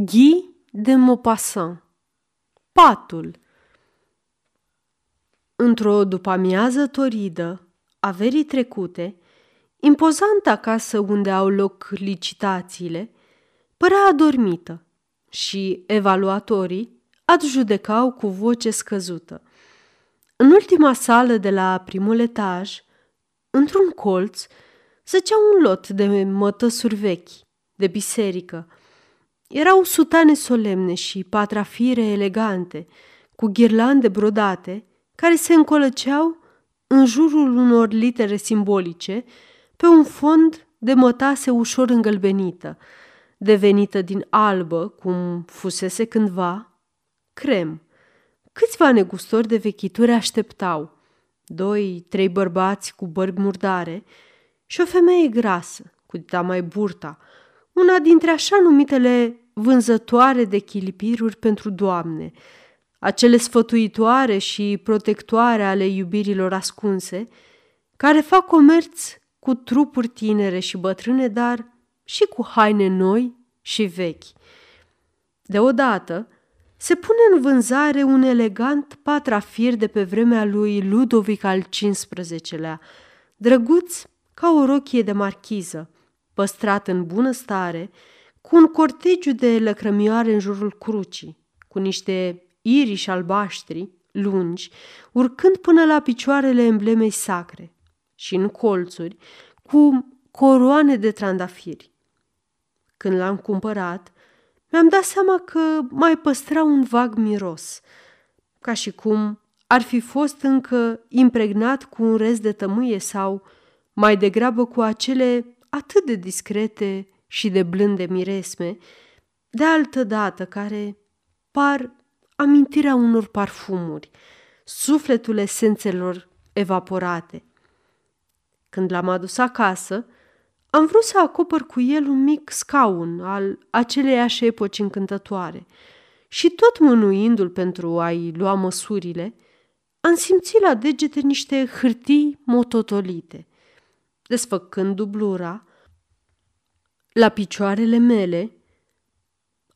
Guy de Maupassant Patul Într-o după-amiază toridă a verii trecute, impozanta casă unde au loc licitațiile părea adormită și evaluatorii adjudecau cu voce scăzută. În ultima sală de la primul etaj, într-un colț, zăcea un lot de mătăsuri vechi, de biserică – erau sutane solemne și patrafire elegante, cu ghirlande brodate, care se încolăceau în jurul unor litere simbolice pe un fond de mătase ușor îngălbenită, devenită din albă, cum fusese cândva, crem. Câțiva negustori de vechituri așteptau, doi, trei bărbați cu bărbi murdare și o femeie grasă, cu dita mai burta, una dintre așa numitele vânzătoare de chilipiruri pentru doamne, acele sfătuitoare și protectoare ale iubirilor ascunse, care fac comerț cu trupuri tinere și bătrâne, dar și cu haine noi și vechi. Deodată se pune în vânzare un elegant patrafir de pe vremea lui Ludovic al XV-lea, drăguț ca o rochie de marchiză, păstrat în bună stare, cu un cortegiu de lăcrămioare în jurul crucii, cu niște iriși albaștri lungi, urcând până la picioarele emblemei sacre și în colțuri cu coroane de trandafiri. Când l-am cumpărat, mi-am dat seama că mai păstra un vag miros, ca și cum ar fi fost încă impregnat cu un rez de tămâie sau, mai degrabă, cu acele atât de discrete și de blânde miresme, de altă dată care par amintirea unor parfumuri, sufletul esențelor evaporate. Când l-am adus acasă, am vrut să acopăr cu el un mic scaun al aceleiași epoci încântătoare și tot mânuindu-l pentru a-i lua măsurile, am simțit la degete niște hârtii mototolite. Desfăcând dublura, la picioarele mele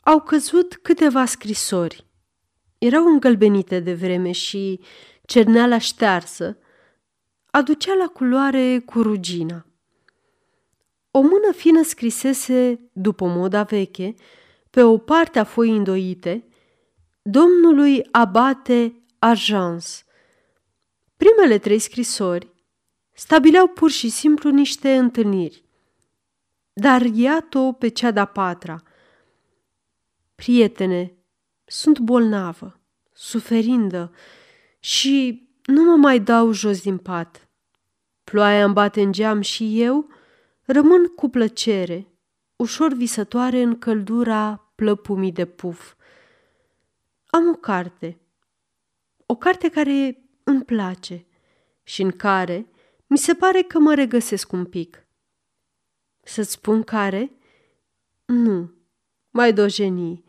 au căzut câteva scrisori. Erau îngălbenite de vreme și cerneala ștearsă aducea la culoare cu rugina. O mână fină scrisese, după moda veche, pe o parte a foii îndoite, domnului Abate Arjans. Primele trei scrisori stabileau pur și simplu niște întâlniri dar iată-o pe cea de-a patra. Prietene, sunt bolnavă, suferindă și nu mă mai dau jos din pat. Ploaia îmi bate în geam și eu rămân cu plăcere, ușor visătoare în căldura plăpumii de puf. Am o carte, o carte care îmi place și în care mi se pare că mă regăsesc un pic. Să-ți spun care? Nu, mai dojenii.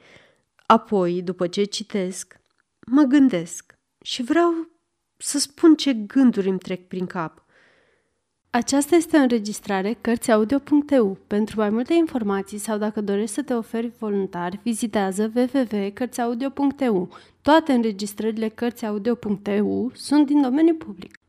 Apoi, după ce citesc, mă gândesc și vreau să spun ce gânduri îmi trec prin cap. Aceasta este o înregistrare Cărțiaudio.eu. Pentru mai multe informații sau dacă dorești să te oferi voluntar, vizitează www.cărțiaudio.eu. Toate înregistrările Cărțiaudio.eu sunt din domeniu public.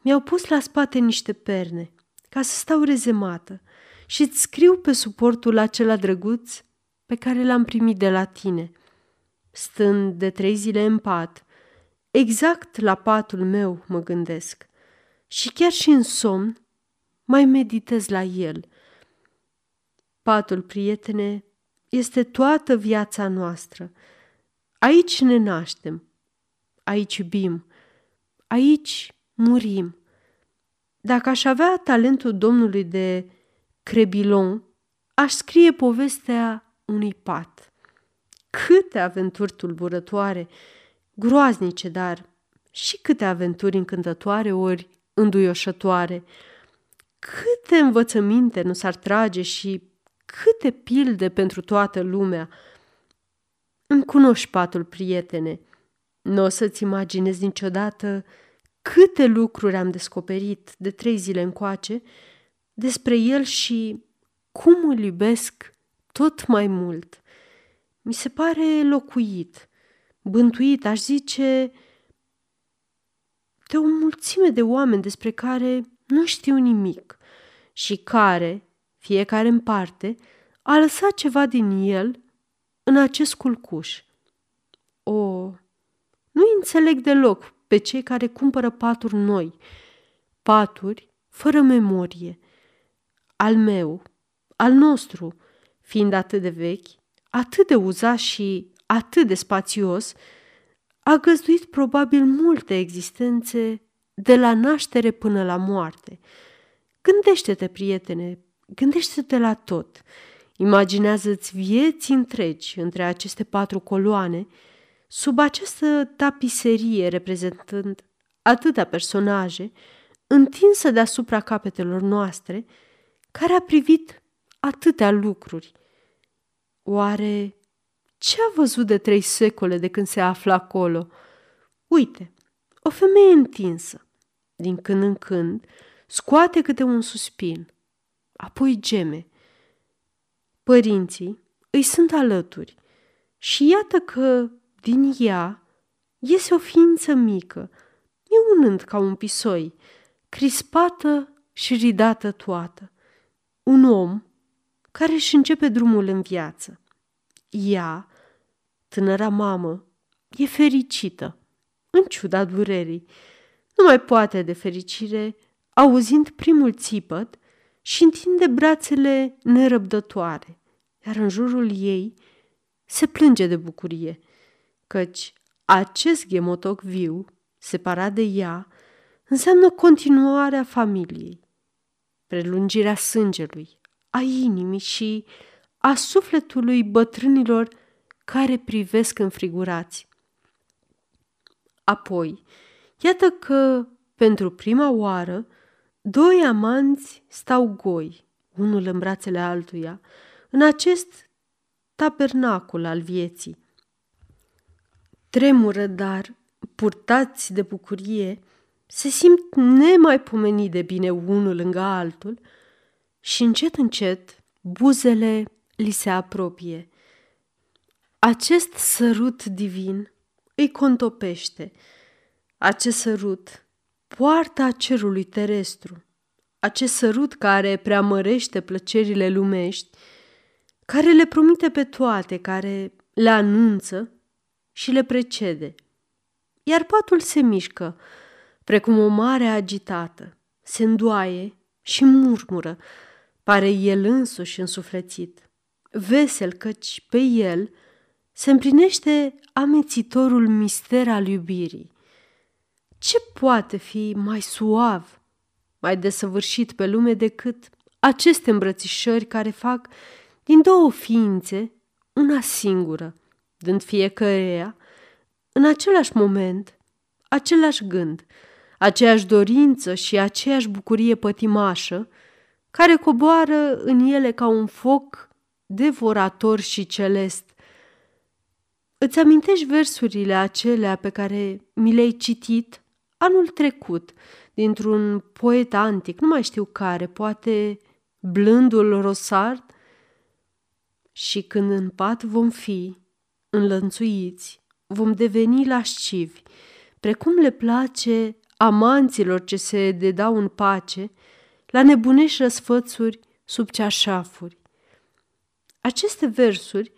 Mi-au pus la spate niște perne – ca să stau rezemată și îți scriu pe suportul acela drăguț pe care l-am primit de la tine. Stând de trei zile în pat, exact la patul meu mă gândesc și chiar și în somn mai meditez la el. Patul, prietene, este toată viața noastră. Aici ne naștem, aici iubim, aici murim. Dacă aș avea talentul domnului de Crebilon, aș scrie povestea unui pat. Câte aventuri tulburătoare, groaznice, dar și câte aventuri încântătoare ori înduioșătoare. Câte învățăminte nu s-ar trage și câte pilde pentru toată lumea. Îmi cunoști patul, prietene. Nu o să-ți imaginezi niciodată câte lucruri am descoperit de trei zile încoace despre el și cum îl iubesc tot mai mult. Mi se pare locuit, bântuit, aș zice, de o mulțime de oameni despre care nu știu nimic și care, fiecare în parte, a lăsat ceva din el în acest culcuș. O, nu înțeleg deloc pe cei care cumpără paturi noi, paturi fără memorie. Al meu, al nostru, fiind atât de vechi, atât de uzat și atât de spațios, a găzduit probabil multe existențe de la naștere până la moarte. Gândește-te, prietene, gândește-te la tot. Imaginează-ți vieți întregi între aceste patru coloane, sub această tapiserie reprezentând atâtea personaje, întinsă deasupra capetelor noastre, care a privit atâtea lucruri. Oare ce a văzut de trei secole de când se află acolo? Uite, o femeie întinsă. Din când în când scoate câte un suspin, apoi geme. Părinții îi sunt alături și iată că din ea iese o ființă mică, miunând ca un pisoi, crispată și ridată toată. Un om care își începe drumul în viață. Ea, tânăra mamă, e fericită, în ciuda durerii. Nu mai poate de fericire, auzind primul țipăt și întinde brațele nerăbdătoare, iar în jurul ei se plânge de bucurie, căci acest ghemotoc viu, separat de ea, înseamnă continuarea familiei, prelungirea sângelui, a inimii și a sufletului bătrânilor care privesc înfrigurați. Apoi, iată că, pentru prima oară, doi amanți stau goi, unul în brațele altuia, în acest tabernacul al vieții. Tremură, dar, purtați de bucurie, se simt nemaipomenit de bine unul lângă altul și încet, încet, buzele li se apropie. Acest sărut divin îi contopește. Acest sărut poarta cerului terestru. Acest sărut care preamărește plăcerile lumești, care le promite pe toate, care le anunță și le precede. Iar patul se mișcă, precum o mare agitată, se îndoaie și murmură, pare el însuși însuflețit, vesel căci pe el se împlinește amețitorul mister al iubirii. Ce poate fi mai suav, mai desăvârșit pe lume decât aceste îmbrățișări care fac din două ființe una singură, dând fiecăreia, în același moment, același gând, aceeași dorință și aceeași bucurie pătimașă, care coboară în ele ca un foc devorator și celest. Îți amintești versurile acelea pe care mi le-ai citit anul trecut dintr-un poet antic, nu mai știu care, poate blândul Rosard? Și când în pat vom fi, înlănțuiți, vom deveni lascivi, precum le place amanților ce se dedau în pace, la nebunești răsfățuri sub ceașafuri. Aceste versuri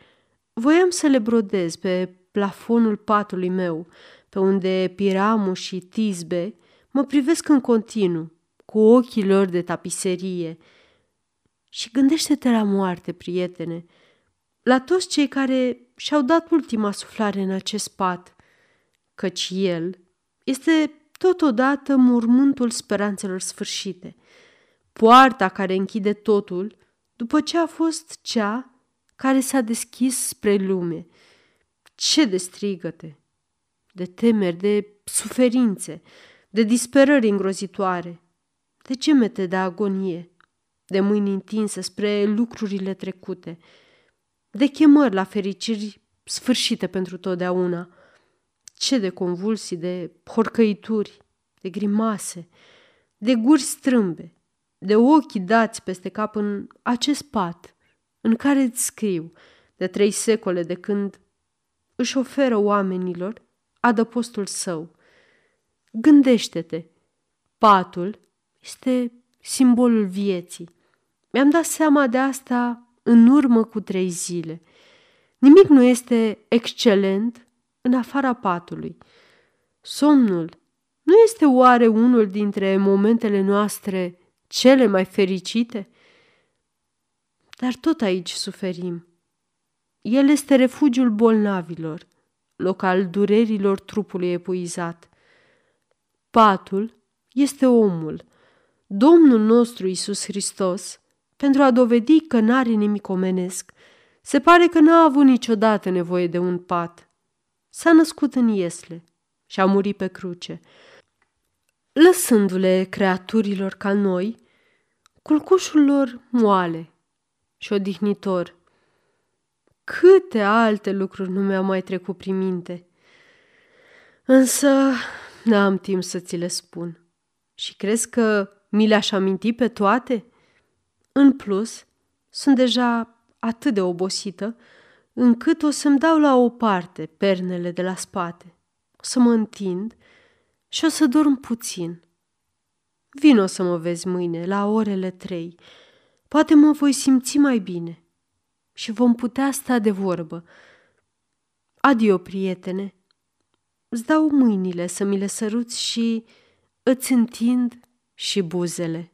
voiam să le brodez pe plafonul patului meu, pe unde Piramu și Tisbe mă privesc în continuu, cu ochii lor de tapiserie. Și gândește-te la moarte, prietene, la toți cei care și-au dat ultima suflare în acest pat, căci el este totodată mormântul speranțelor sfârșite, poarta care închide totul după ce a fost cea care s-a deschis spre lume. Ce de strigăte, de temeri, de suferințe, de disperări îngrozitoare, de gemete de agonie, de mâini întinse spre lucrurile trecute, de chemări la fericiri sfârșite pentru totdeauna. Ce de convulsii, de porcăituri, de grimase, de guri strâmbe, de ochii dați peste cap în acest pat, în care îți scriu de trei secole de când își oferă oamenilor adăpostul său. Gândește-te, patul este simbolul vieții. Mi-am dat seama de asta în urmă cu trei zile. Nimic nu este excelent în afara patului. Somnul nu este oare unul dintre momentele noastre cele mai fericite? Dar tot aici suferim. El este refugiul bolnavilor, loc al durerilor trupului epuizat. Patul este omul, Domnul nostru Isus Hristos, pentru a dovedi că n-are nimic omenesc, se pare că n-a avut niciodată nevoie de un pat. S-a născut în Iesle și a murit pe cruce. Lăsându-le creaturilor ca noi, culcușul lor moale și odihnitor. Câte alte lucruri nu mi-au mai trecut prin minte. Însă n-am timp să ți le spun. Și crezi că mi le-aș aminti pe toate? În plus, sunt deja atât de obosită încât o să-mi dau la o parte pernele de la spate. O să mă întind și o să dorm puțin. Vino să mă vezi mâine, la orele trei. Poate mă voi simți mai bine și vom putea sta de vorbă. Adio, prietene! Îți dau mâinile să mi le săruți și îți întind și buzele.